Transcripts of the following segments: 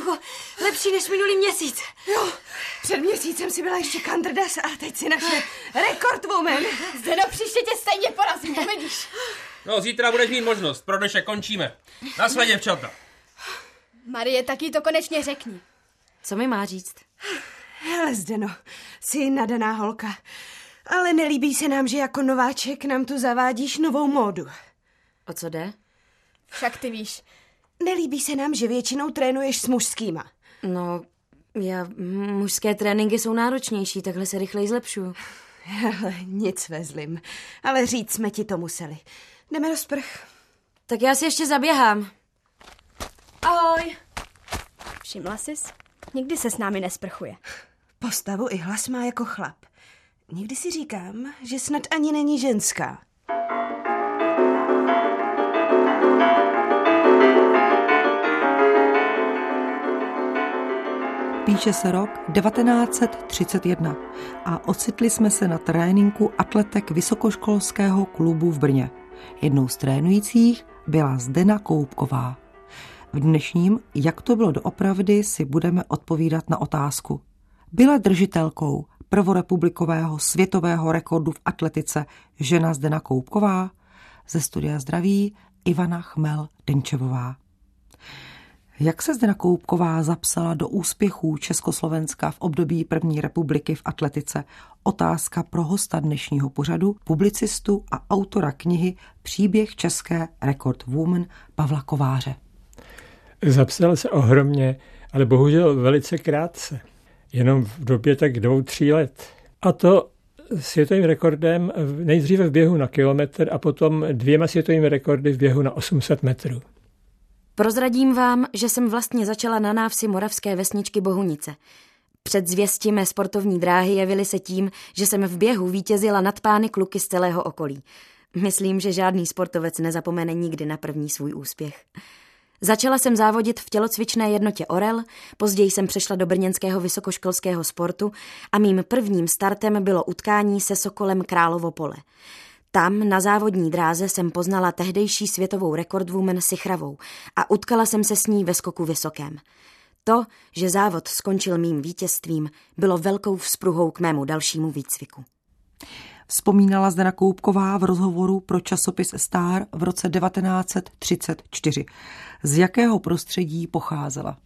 8,7. To je o desetinku lepší než minulý měsíc. Jo, před měsícem si byla ještě Kantrdas a teď si naše rekord woman. Zdeno, příště tě stejně porazím, uvidíš. No, zítra budeš mít možnost. Pro dnešek končíme. Nasle, děvčata. Marie, taky to konečně řekni. Co mi má říct? Hele, Zdeno, jsi nadaná holka. Ale nelíbí se nám, že jako nováček nám tu zavádíš novou módu. O co jde? Však ty víš. Nelíbí se nám, že většinou trénuješ s mužskýma. No, já, mužské tréninky jsou náročnější, takhle se rychleji zlepšuju. Hele, nic ve zlým. Ale říct jsme ti to museli. Jdeme do sprch. Tak já si ještě zaběhám. Ahoj. Všimla jsi? Nikdy se s námi nesprchuje. Postavu i hlas má jako chlap. Někdy si říkám, že snad ani není ženská. Píše se rok 1931 a ocitli jsme se na tréninku atletek Vysokoškolského klubu v Brně. Jednou z trénujících byla Zdena Koupková. V dnešním Jak to bylo doopravdy si budeme odpovídat na otázku. Byla držitelkou prvorepublikového světového rekordu v atletice žena Zdena Koupková? Ze studia zdraví Ivana Chmel-Denčevová. Jak se Zdena Koupková zapsala do úspěchů Československa v období první republiky v atletice? Otázka pro hosta dnešního pořadu, publicistu a autora knihy Příběh české Record Woman Pavla Kováře. Zapsal se ohromně, ale bohužel velice krátce. Jenom v době tak dvou, tří let. A to světovým rekordem nejdříve v běhu na kilometr a potom dvěma světovými rekordy v běhu na 800 metrů. Prozradím vám, že jsem vlastně začala na návsi moravské vesničky Bohunice. Před zvěsti mé sportovní dráhy jevily se tím, že jsem v běhu vítězila nad pány kluky z celého okolí. Myslím, že žádný sportovec nezapomene nikdy na první svůj úspěch. Začala jsem závodit v tělocvičné jednotě Orel, později jsem přešla do brněnského vysokoškolského sportu a mým prvním startem bylo utkání se Sokolem Královo pole. Tam na závodní dráze jsem poznala tehdejší světovou rekordwoman Sichravou a utkala jsem se s ní ve skoku vysokém. To, že závod skončil mým vítězstvím, bylo velkou vzpruhou k mému dalšímu výcviku. Vzpomínala Zdena Koupková v rozhovoru pro časopis Star v roce 1934. Z jakého prostředí pocházela?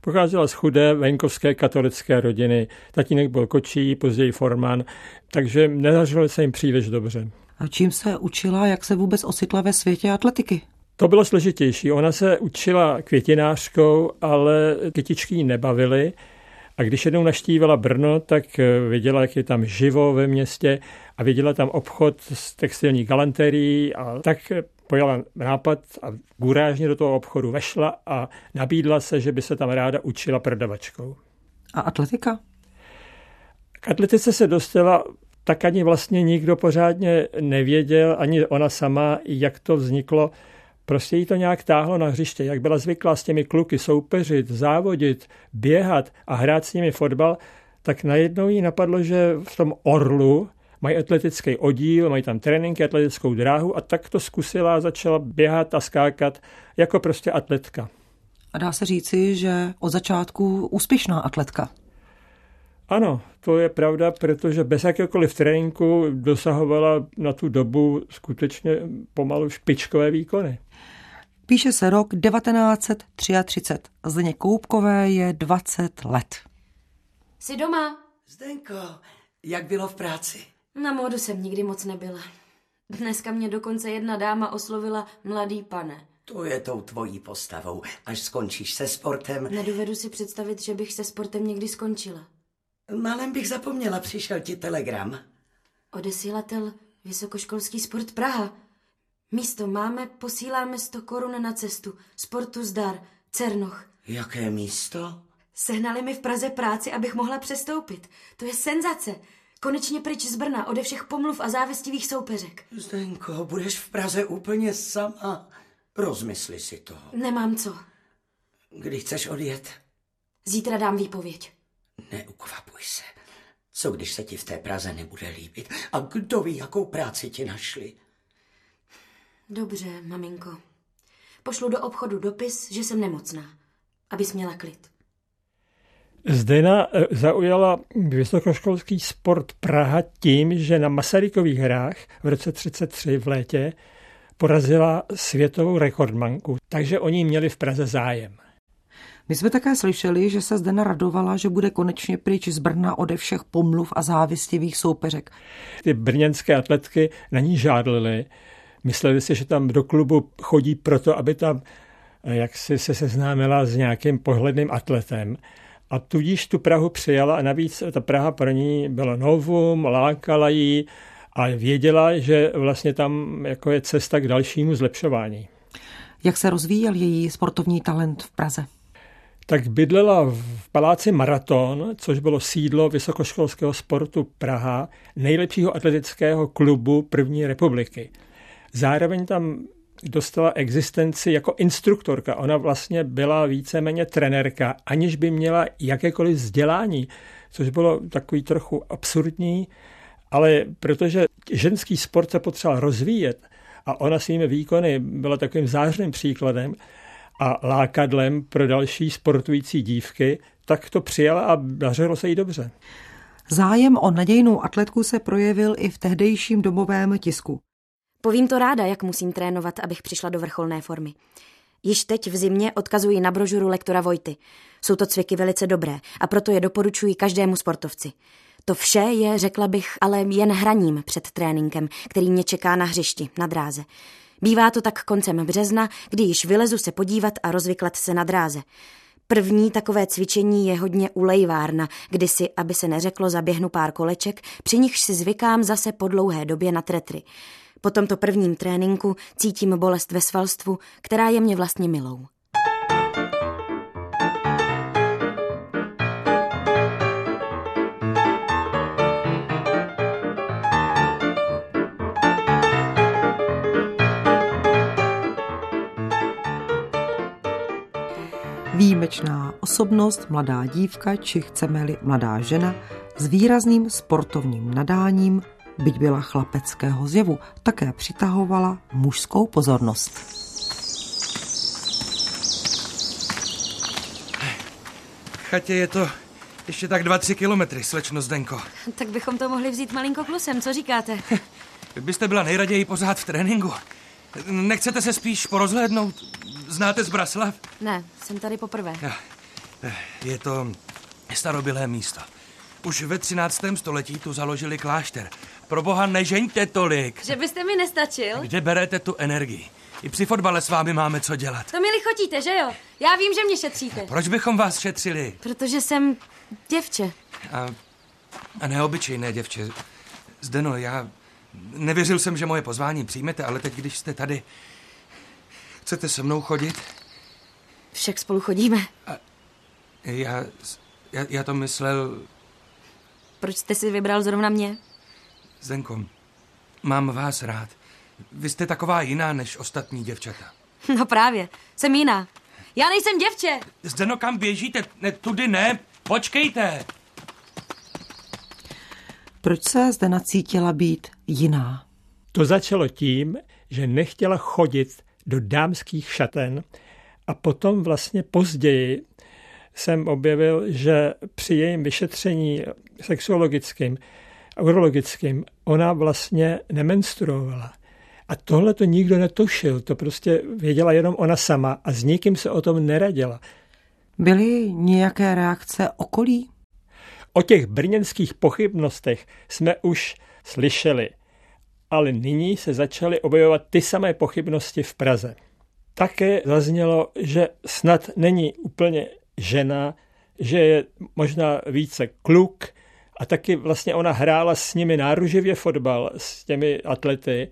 Pocházela z chudé venkovské katolické rodiny. Tatínek byl kočí, později forman, takže nezažilo se jim příliš dobře. A čím se učila, jak se vůbec ocitla ve světě atletiky? To bylo složitější. Ona se učila květinářkou, ale kytičky ji nebavily. A když jednou naštívila Brno, tak viděla, jak je tam živo ve městě a viděla tam obchod s textilní galanterií a tak pojala nápad a gurážně do toho obchodu vešla a nabídla se, že by se tam ráda učila prodavačkou. A atletika? K atletice se dostala tak ani vlastně nikdo pořádně nevěděl, ani ona sama, jak to vzniklo. Prostě jí to nějak táhlo na hřiště, jak byla zvyklá s těmi kluky soupeřit, závodit, běhat a hrát s nimi fotbal, tak najednou jí napadlo, že v tom Orlu mají atletický oddíl, mají tam tréninky, atletickou dráhu a tak to zkusila a začala běhat a skákat jako prostě atletka. A dá se říci, že od začátku úspěšná atletka. Ano, to je pravda, protože bez jakéhokoliv tréninku dosahovala na tu dobu skutečně pomalu špičkové výkony. Píše se rok 1933. Zdeně Koupkové je 20 let. Jsi doma? Zdenko, jak bylo v práci? Na módu jsem nikdy moc nebyla. Dneska mě dokonce jedna dáma oslovila mladý pane. To je tou tvojí postavou. Až skončíš se sportem... Nedovedu si představit, že bych se sportem někdy skončila. Málem bych zapomněla, přišel ti telegram. Odesílatel Vysokoškolský sport Praha. Místo máme, posíláme 100 korun na cestu. Sportu zdar. Cernoch. Jaké místo? Sehnali mi v Praze práci, abych mohla přestoupit. To je senzace. Konečně pryč z Brna, ode všech pomluv a závistivých soupeřek. Zdenko, budeš v Praze úplně sama. Rozmysli si to. Nemám co. Kdy chceš odjet? Zítra dám výpověď. Neukvapuj se. Co když se ti v té Praze nebude líbit? A kdo ví, jakou práci ti našli? Dobře, maminko. pošlu do obchodu dopis, že jsem nemocná, abys měla klid. Zdena eh, zaujala vysokoškolský sport Praha tím, že na Masarykových hrách v roce 33 v létě porazila světovou rekordmanku, takže oni měli v Praze zájem. My jsme také slyšeli, že se Zdena radovala, že bude konečně pryč z Brna ode všech pomluv a závistivých soupeřek. Ty brněnské atletky na ní žádlily. Mysleli si, že tam do klubu chodí proto, aby tam eh, jak si se seznámila s nějakým pohledným atletem. A tudíž tu Prahu přijala a navíc ta Praha pro ní byla novum, lákala jí a věděla, že vlastně tam jako je cesta k dalšímu zlepšování. Jak se rozvíjel její sportovní talent v Praze? Tak bydlela v paláci Maraton, což bylo sídlo vysokoškolského sportu Praha, nejlepšího atletického klubu první republiky. Zároveň tam dostala existenci jako instruktorka. Ona vlastně byla víceméně trenérka, aniž by měla jakékoliv vzdělání, což bylo takový trochu absurdní, ale protože ženský sport se potřeboval rozvíjet a ona svými výkony byla takovým zářným příkladem, a lákadlem pro další sportující dívky, tak to přijala a dařilo se jí dobře. Zájem o nadějnou atletku se projevil i v tehdejším domovém tisku. Povím to ráda, jak musím trénovat, abych přišla do vrcholné formy. Již teď v zimě odkazuji na brožuru lektora Vojty. Jsou to cviky velice dobré a proto je doporučuji každému sportovci. To vše je, řekla bych, ale jen hraním před tréninkem, který mě čeká na hřišti, na dráze. Bývá to tak koncem března, kdy již vylezu se podívat a rozvyklat se na dráze. První takové cvičení je hodně ulejvárna, kdy si, aby se neřeklo, zaběhnu pár koleček, při nichž si zvykám zase po dlouhé době na tretry. Po tomto prvním tréninku cítím bolest ve svalstvu, která je mě vlastně milou. Výjimečná osobnost, mladá dívka, či chceme-li mladá žena, s výrazným sportovním nadáním, byť byla chlapeckého zjevu, také přitahovala mužskou pozornost. V chatě je to ještě tak dva, tři kilometry, slečno Zdenko. Tak bychom to mohli vzít malinko klusem, co říkáte? Vy byste byla nejraději pořád v tréninku. Nechcete se spíš porozhlédnout? Znáte z Braslav? Ne, jsem tady poprvé. Je to starobilé místo. Už ve 13. století tu založili klášter. Pro boha nežeňte tolik. Že byste mi nestačil? Kde berete tu energii? I při fotbale s vámi máme co dělat. To mi lichotíte, že jo? Já vím, že mě šetříte. Proč bychom vás šetřili? Protože jsem děvče. A, a neobyčejné děvče. Zdeno, já nevěřil jsem, že moje pozvání přijmete, ale teď, když jste tady, chcete se mnou chodit? Však spolu chodíme. A já, já, já to myslel... Proč jste si vybral zrovna mě? Zdenko, mám vás rád. Vy jste taková jiná než ostatní děvčata. No právě, jsem jiná. Já nejsem děvče. Zdeno, kam běžíte? Ne, tudy ne, počkejte. Proč se zde nacítila být jiná? To začalo tím, že nechtěla chodit do dámských šaten a potom vlastně později jsem objevil, že při jejím vyšetření sexuologickým a urologickým ona vlastně nemenstruovala. A tohle to nikdo netušil, to prostě věděla jenom ona sama a s nikým se o tom neradila. Byly nějaké reakce okolí? O těch brněnských pochybnostech jsme už slyšeli, ale nyní se začaly objevovat ty samé pochybnosti v Praze. Také zaznělo, že snad není úplně žena, že je možná více kluk a taky vlastně ona hrála s nimi náruživě fotbal, s těmi atlety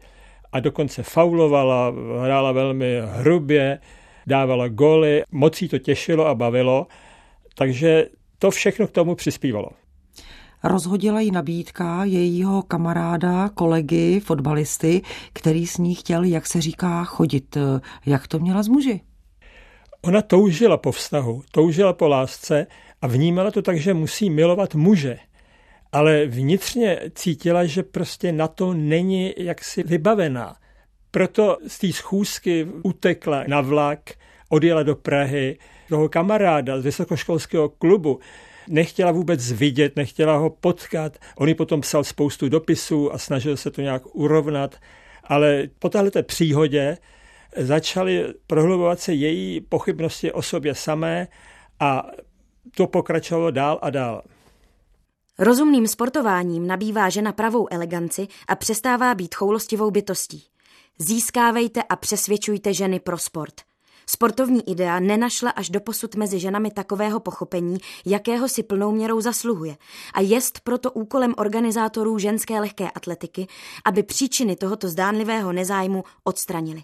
a dokonce faulovala, hrála velmi hrubě, dávala goly, moc jí to těšilo a bavilo, takže to všechno k tomu přispívalo. Rozhodila ji nabídka jejího kamaráda, kolegy, fotbalisty, který s ní chtěl, jak se říká, chodit. Jak to měla z muži? Ona toužila po vztahu, toužila po lásce a vnímala to tak, že musí milovat muže. Ale vnitřně cítila, že prostě na to není jaksi vybavená. proto z té schůzky utekla na vlak, odjela do Prahy, toho kamaráda z vysokoškolského klubu, nechtěla vůbec vidět, nechtěla ho potkat. On potom psal spoustu dopisů a snažil se to nějak urovnat, ale po této příhodě začaly prohlubovat se její pochybnosti o sobě samé a to pokračovalo dál a dál. Rozumným sportováním nabývá žena pravou eleganci a přestává být choulostivou bytostí. Získávejte a přesvědčujte ženy pro sport. Sportovní idea nenašla až doposud mezi ženami takového pochopení, jakého si plnou měrou zasluhuje a jest proto úkolem organizátorů ženské lehké atletiky, aby příčiny tohoto zdánlivého nezájmu odstranili.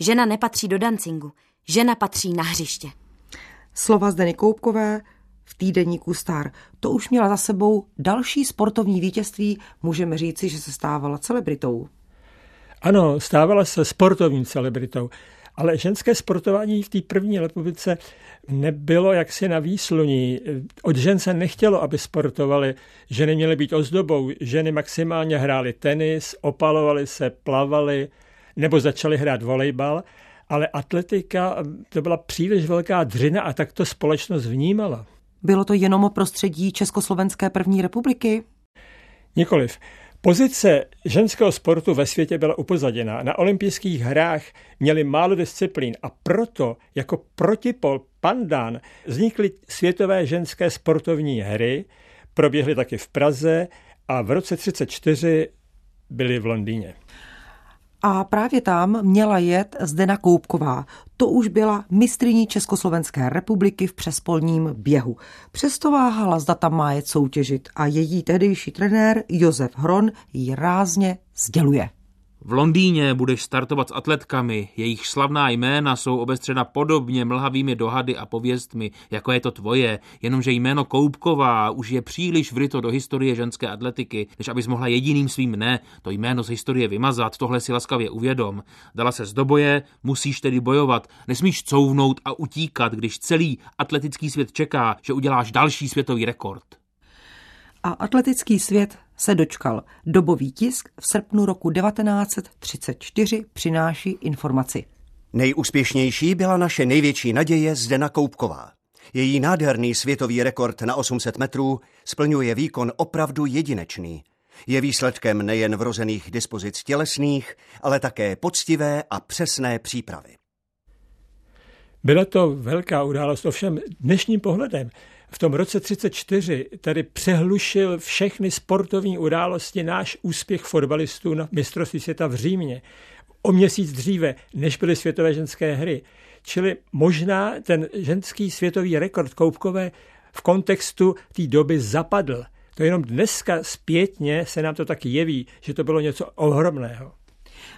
Žena nepatří do dancingu, žena patří na hřiště. Slova Zdeny Koupkové v týdeníku Star. To už měla za sebou další sportovní vítězství, můžeme říci, že se stávala celebritou. Ano, stávala se sportovní celebritou, ale ženské sportování v té první republice nebylo jaksi na výsluní. Od žen se nechtělo, aby sportovali. Ženy měly být ozdobou. Ženy maximálně hrály tenis, opalovali se, plavali nebo začaly hrát volejbal, ale atletika to byla příliš velká dřina a tak to společnost vnímala. Bylo to jenom o prostředí Československé první republiky? Nikoliv. Pozice ženského sportu ve světě byla upozaděná. Na olympijských hrách měli málo disciplín a proto jako protipol pandán vznikly světové ženské sportovní hry, proběhly taky v Praze a v roce 1934 byly v Londýně. A právě tam měla jet Zdena Koupková. To už byla mistriní Československé republiky v přespolním běhu. Přesto váhala, zda tam má jet soutěžit a její tehdejší trenér Josef Hron ji rázně sděluje. V Londýně budeš startovat s atletkami, jejich slavná jména jsou obestřena podobně mlhavými dohady a pověstmi, jako je to tvoje, jenomže jméno Koupková už je příliš vryto do historie ženské atletiky, než abys mohla jediným svým ne to jméno z historie vymazat, tohle si laskavě uvědom. Dala se z do boje, musíš tedy bojovat, nesmíš couvnout a utíkat, když celý atletický svět čeká, že uděláš další světový rekord. A atletický svět se dočkal. Dobový tisk v srpnu roku 1934 přináší informaci. Nejúspěšnější byla naše největší naděje Zdena Koupková. Její nádherný světový rekord na 800 metrů splňuje výkon opravdu jedinečný. Je výsledkem nejen vrozených dispozic tělesných, ale také poctivé a přesné přípravy. Byla to velká událost, ovšem dnešním pohledem v tom roce 34 tady přehlušil všechny sportovní události náš úspěch fotbalistů na mistrovství světa v Římě. O měsíc dříve, než byly světové ženské hry. Čili možná ten ženský světový rekord Koupkové v kontextu té doby zapadl. To jenom dneska zpětně se nám to taky jeví, že to bylo něco ohromného.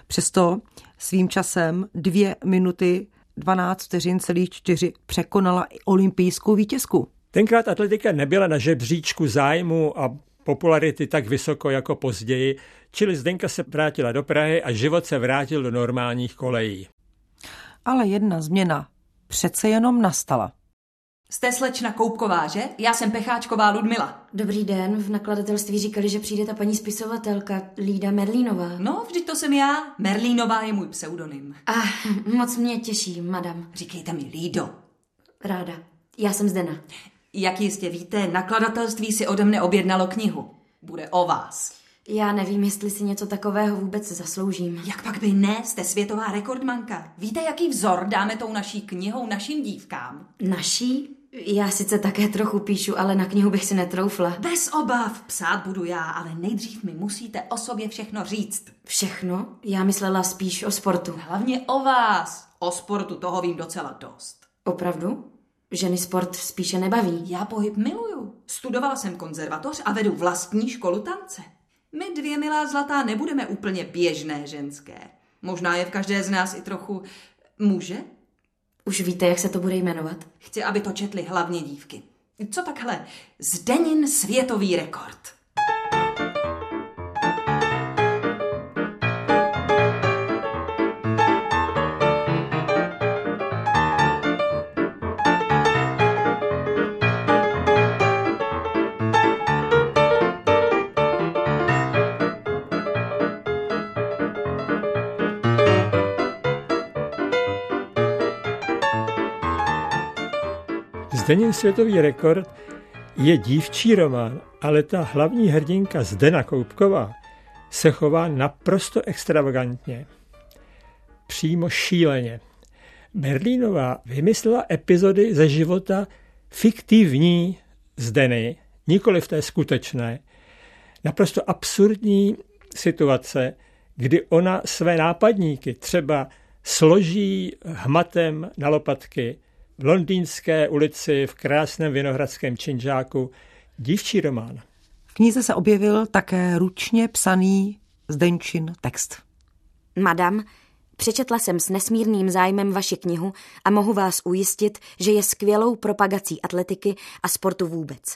Přesto svým časem dvě minuty 12 vteřin celých čtyři překonala i olympijskou vítězku. Tenkrát atletika nebyla na žebříčku zájmu a popularity tak vysoko jako později, čili Zdenka se vrátila do Prahy a život se vrátil do normálních kolejí. Ale jedna změna přece jenom nastala. Jste slečna Koupková, že? Já jsem Pecháčková Ludmila. Dobrý den, v nakladatelství říkali, že přijde ta paní spisovatelka Lída Merlínová. No, vždyť to jsem já. Merlínová je můj pseudonym. A moc mě těší, madam. Říkejte mi Lído. Ráda. Já jsem Zdena. Jak jistě víte, nakladatelství si ode mne objednalo knihu. Bude o vás. Já nevím, jestli si něco takového vůbec zasloužím. Jak pak by ne? Jste světová rekordmanka. Víte, jaký vzor dáme tou naší knihou našim dívkám? Naší? Já sice také trochu píšu, ale na knihu bych si netroufla. Bez obav, psát budu já, ale nejdřív mi musíte o sobě všechno říct. Všechno? Já myslela spíš o sportu. Hlavně o vás. O sportu toho vím docela dost. Opravdu? Ženy sport spíše nebaví. Já pohyb miluju. Studovala jsem konzervatoř a vedu vlastní školu tance. My dvě, milá zlatá, nebudeme úplně běžné ženské. Možná je v každé z nás i trochu muže? Už víte, jak se to bude jmenovat? Chci, aby to četly hlavně dívky. Co takhle? Zdenin světový rekord. Zdenin světový rekord je dívčí román, ale ta hlavní hrdinka Zdena Koupková se chová naprosto extravagantně. Přímo šíleně. Berlínová vymyslela epizody ze života fiktivní Zdeny, nikoli v té skutečné. Naprosto absurdní situace, kdy ona své nápadníky třeba složí hmatem na lopatky v londýnské ulici v krásném vinohradském činžáku dívčí román. V knize se objevil také ručně psaný Zdenčin text. Madam, přečetla jsem s nesmírným zájmem vaši knihu a mohu vás ujistit, že je skvělou propagací atletiky a sportu vůbec.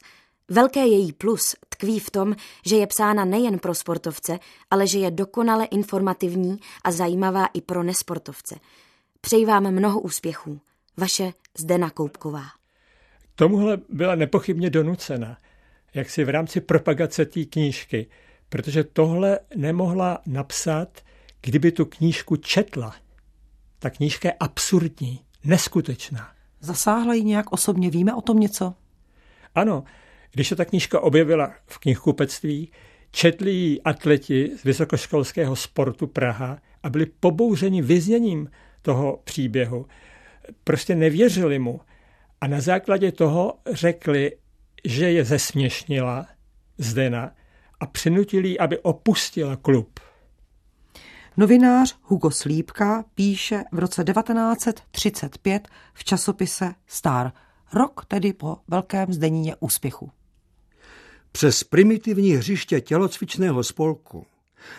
Velké její plus tkví v tom, že je psána nejen pro sportovce, ale že je dokonale informativní a zajímavá i pro nesportovce. Přeji vám mnoho úspěchů. Vaše Zdena Koupková. Tomuhle byla nepochybně donucena, jak si v rámci propagace té knížky, protože tohle nemohla napsat, kdyby tu knížku četla. Ta knížka je absurdní, neskutečná. Zasáhla ji nějak osobně, víme o tom něco? Ano, když se ta knížka objevila v knihkupectví, četli ji atleti z vysokoškolského sportu Praha a byli pobouřeni vyzněním toho příběhu. Prostě nevěřili mu. A na základě toho řekli, že je zesměšnila Zdena a přinutili aby opustila klub. Novinář Hugo Slípka píše v roce 1935 v časopise Star, rok tedy po velkém zdeníně úspěchu. Přes primitivní hřiště tělocvičného spolku,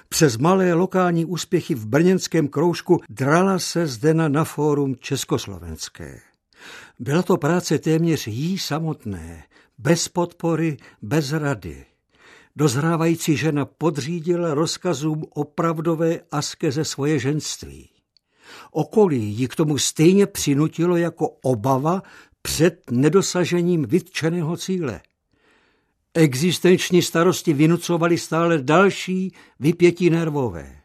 přes malé lokální úspěchy v brněnském kroužku drala se Zdena na fórum Československé. Byla to práce téměř jí samotné, bez podpory, bez rady. Dozrávající žena podřídila rozkazům opravdové askeze svoje ženství. Okolí ji k tomu stejně přinutilo jako obava před nedosažením vytčeného cíle. Existenční starosti vynucovaly stále další vypětí nervové.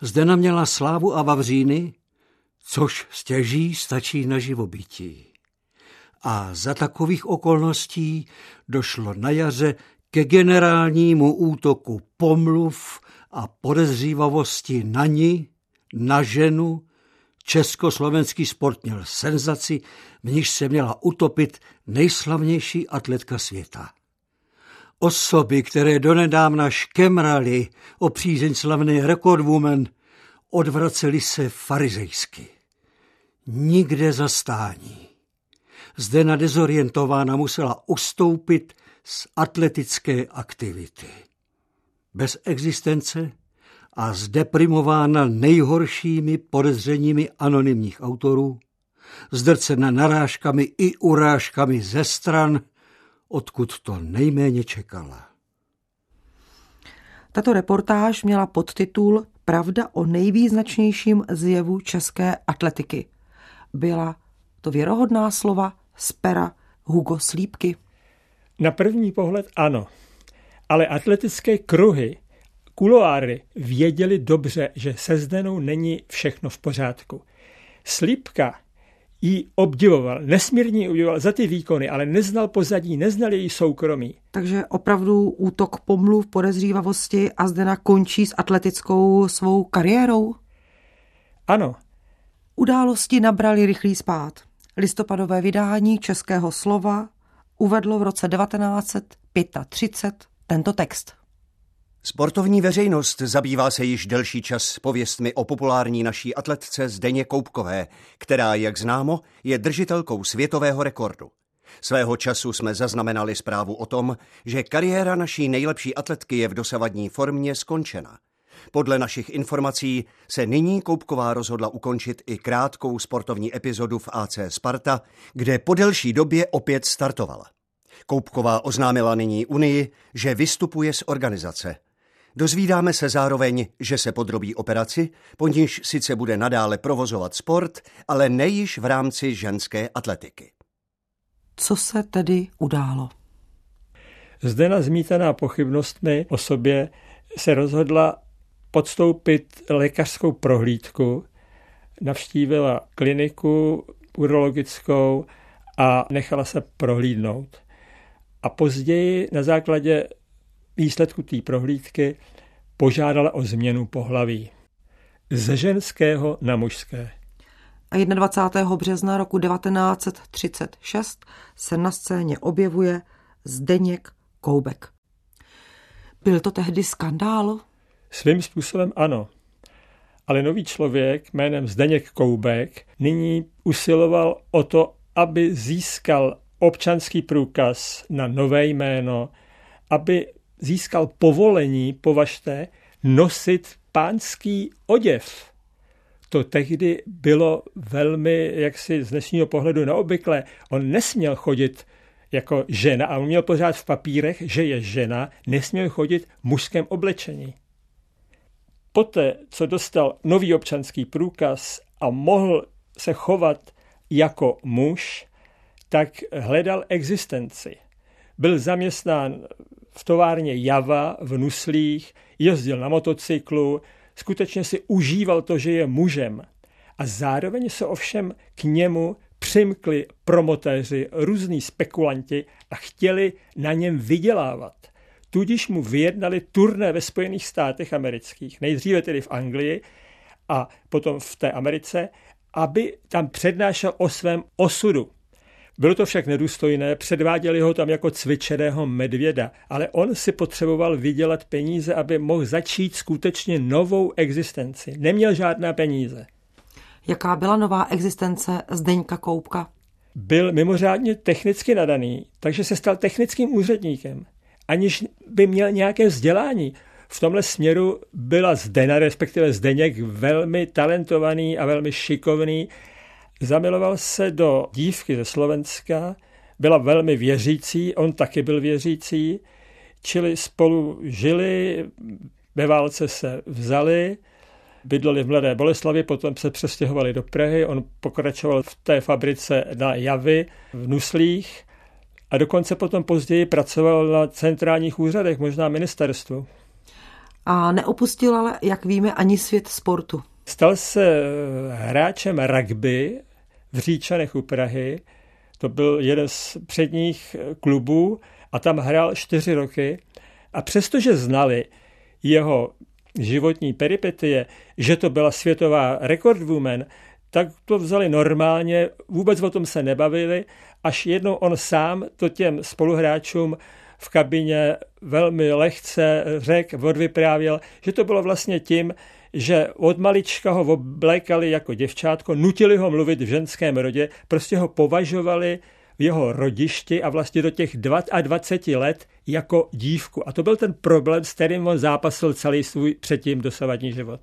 Zde měla slávu a vavříny, což stěží stačí na živobytí. A za takových okolností došlo na jaře ke generálnímu útoku pomluv a podezřívavosti na ní, na ženu, Československý sport měl senzaci, v níž se měla utopit nejslavnější atletka světa. Osoby, které donedávna škemrali o přízeň slavné rekordwoman, odvraceli se farizejsky. Nikde zastání. Zde na dezorientována musela ustoupit z atletické aktivity. Bez existence a zdeprimována nejhoršími podezřeními anonymních autorů, zdrcena narážkami i urážkami ze stran, odkud to nejméně čekala. Tato reportáž měla podtitul Pravda o nejvýznačnějším zjevu české atletiky. Byla to věrohodná slova z pera Hugo Slípky. Na první pohled ano, ale atletické kruhy, kuloáry věděli dobře, že se Zdenou není všechno v pořádku. Slípka jí obdivoval, nesmírně obdivoval za ty výkony, ale neznal pozadí, neznal její soukromí. Takže opravdu útok pomluv, podezřívavosti a Zdena končí s atletickou svou kariérou? Ano. Události nabrali rychlý spát. Listopadové vydání Českého slova uvedlo v roce 1935 tento text. Sportovní veřejnost zabývá se již delší čas pověstmi o populární naší atletce Zdeně Koupkové, která, jak známo, je držitelkou světového rekordu. Svého času jsme zaznamenali zprávu o tom, že kariéra naší nejlepší atletky je v dosavadní formě skončena. Podle našich informací se nyní Koupková rozhodla ukončit i krátkou sportovní epizodu v AC Sparta, kde po delší době opět startovala. Koupková oznámila nyní Unii, že vystupuje z organizace – Dozvídáme se zároveň, že se podrobí operaci, po níž sice bude nadále provozovat sport, ale nejiž v rámci ženské atletiky. Co se tedy událo? Zde na zmítaná pochybnostmi o sobě se rozhodla podstoupit lékařskou prohlídku, navštívila kliniku urologickou a nechala se prohlídnout. A později na základě výsledku té prohlídky požádala o změnu pohlaví. Ze ženského na mužské. A 21. března roku 1936 se na scéně objevuje Zdeněk Koubek. Byl to tehdy skandál? Svým způsobem ano. Ale nový člověk jménem Zdeněk Koubek nyní usiloval o to, aby získal občanský průkaz na nové jméno, aby získal povolení, považte, nosit pánský oděv. To tehdy bylo velmi, jaksi z dnešního pohledu neobvyklé. On nesměl chodit jako žena a on měl pořád v papírech, že je žena, nesměl chodit v mužském oblečení. Poté, co dostal nový občanský průkaz a mohl se chovat jako muž, tak hledal existenci. Byl zaměstnán v továrně Java v Nuslích, jezdil na motocyklu, skutečně si užíval to, že je mužem. A zároveň se ovšem k němu přimkli promotéři, různí spekulanti a chtěli na něm vydělávat. Tudíž mu vyjednali turné ve Spojených státech amerických, nejdříve tedy v Anglii a potom v té Americe, aby tam přednášel o svém osudu. Bylo to však nedůstojné, předváděli ho tam jako cvičeného medvěda, ale on si potřeboval vydělat peníze, aby mohl začít skutečně novou existenci. Neměl žádná peníze. Jaká byla nová existence Zdeňka Koupka? Byl mimořádně technicky nadaný, takže se stal technickým úředníkem, aniž by měl nějaké vzdělání. V tomhle směru byla Zdena, respektive Zdeněk, velmi talentovaný a velmi šikovný. Zamiloval se do dívky ze Slovenska, byla velmi věřící, on taky byl věřící, čili spolu žili, ve válce se vzali, bydleli v Mladé Boleslavi, potom se přestěhovali do Prahy, on pokračoval v té fabrice na Javy v Nuslích a dokonce potom později pracoval na centrálních úřadech, možná ministerstvu. A neopustil ale, jak víme, ani svět sportu. Stal se hráčem rugby v Říčanech u Prahy. To byl jeden z předních klubů a tam hrál čtyři roky. A přestože znali jeho životní peripetie, že to byla světová rekordwoman, tak to vzali normálně, vůbec o tom se nebavili, až jednou on sám to těm spoluhráčům v kabině velmi lehce řekl, odvyprávěl, že to bylo vlastně tím, že od malička ho oblékali jako děvčátko, nutili ho mluvit v ženském rodě, prostě ho považovali v jeho rodišti a vlastně do těch 20 let jako dívku. A to byl ten problém, s kterým on zápasil celý svůj předtím dosavadní život.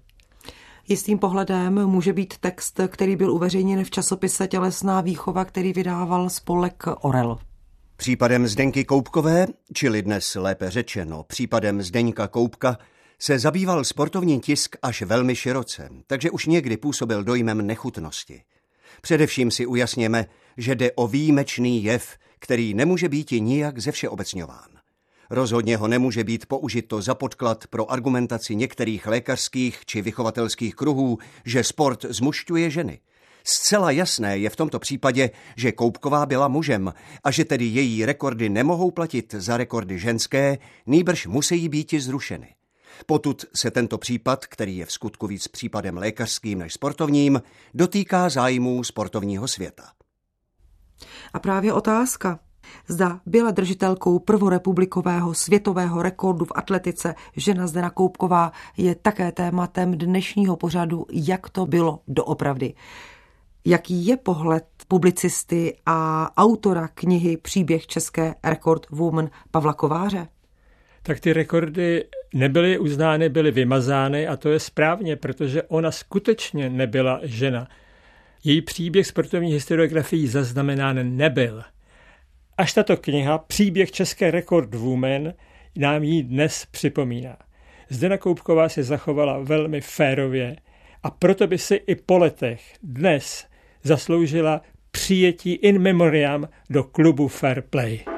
Jistým pohledem může být text, který byl uveřejněn v časopise Tělesná výchova, který vydával spolek Orel. Případem Zdenky Koupkové, čili dnes lépe řečeno případem Zdeňka Koupka, se zabýval sportovní tisk až velmi široce, takže už někdy působil dojmem nechutnosti. Především si ujasněme, že jde o výjimečný jev, který nemůže být nijak ze všeobecňován. Rozhodně ho nemůže být použito za podklad pro argumentaci některých lékařských či vychovatelských kruhů, že sport zmušťuje ženy. Zcela jasné je v tomto případě, že Koupková byla mužem a že tedy její rekordy nemohou platit za rekordy ženské, nýbrž musí být zrušeny. Potud se tento případ, který je v skutku víc případem lékařským než sportovním, dotýká zájmů sportovního světa. A právě otázka, Zda byla držitelkou prvorepublikového světového rekordu v atletice žena Zdena Koupková je také tématem dnešního pořadu, jak to bylo doopravdy. Jaký je pohled publicisty a autora knihy Příběh české rekord woman Pavla Kováře? Tak ty rekordy nebyly uznány, byly vymazány a to je správně, protože ona skutečně nebyla žena. Její příběh sportovní historiografií zaznamenán nebyl. Až tato kniha, příběh České rekord woman, nám ji dnes připomíná. Zdena Koupková se zachovala velmi férově a proto by si i po letech dnes zasloužila přijetí in memoriam do klubu Fair Play.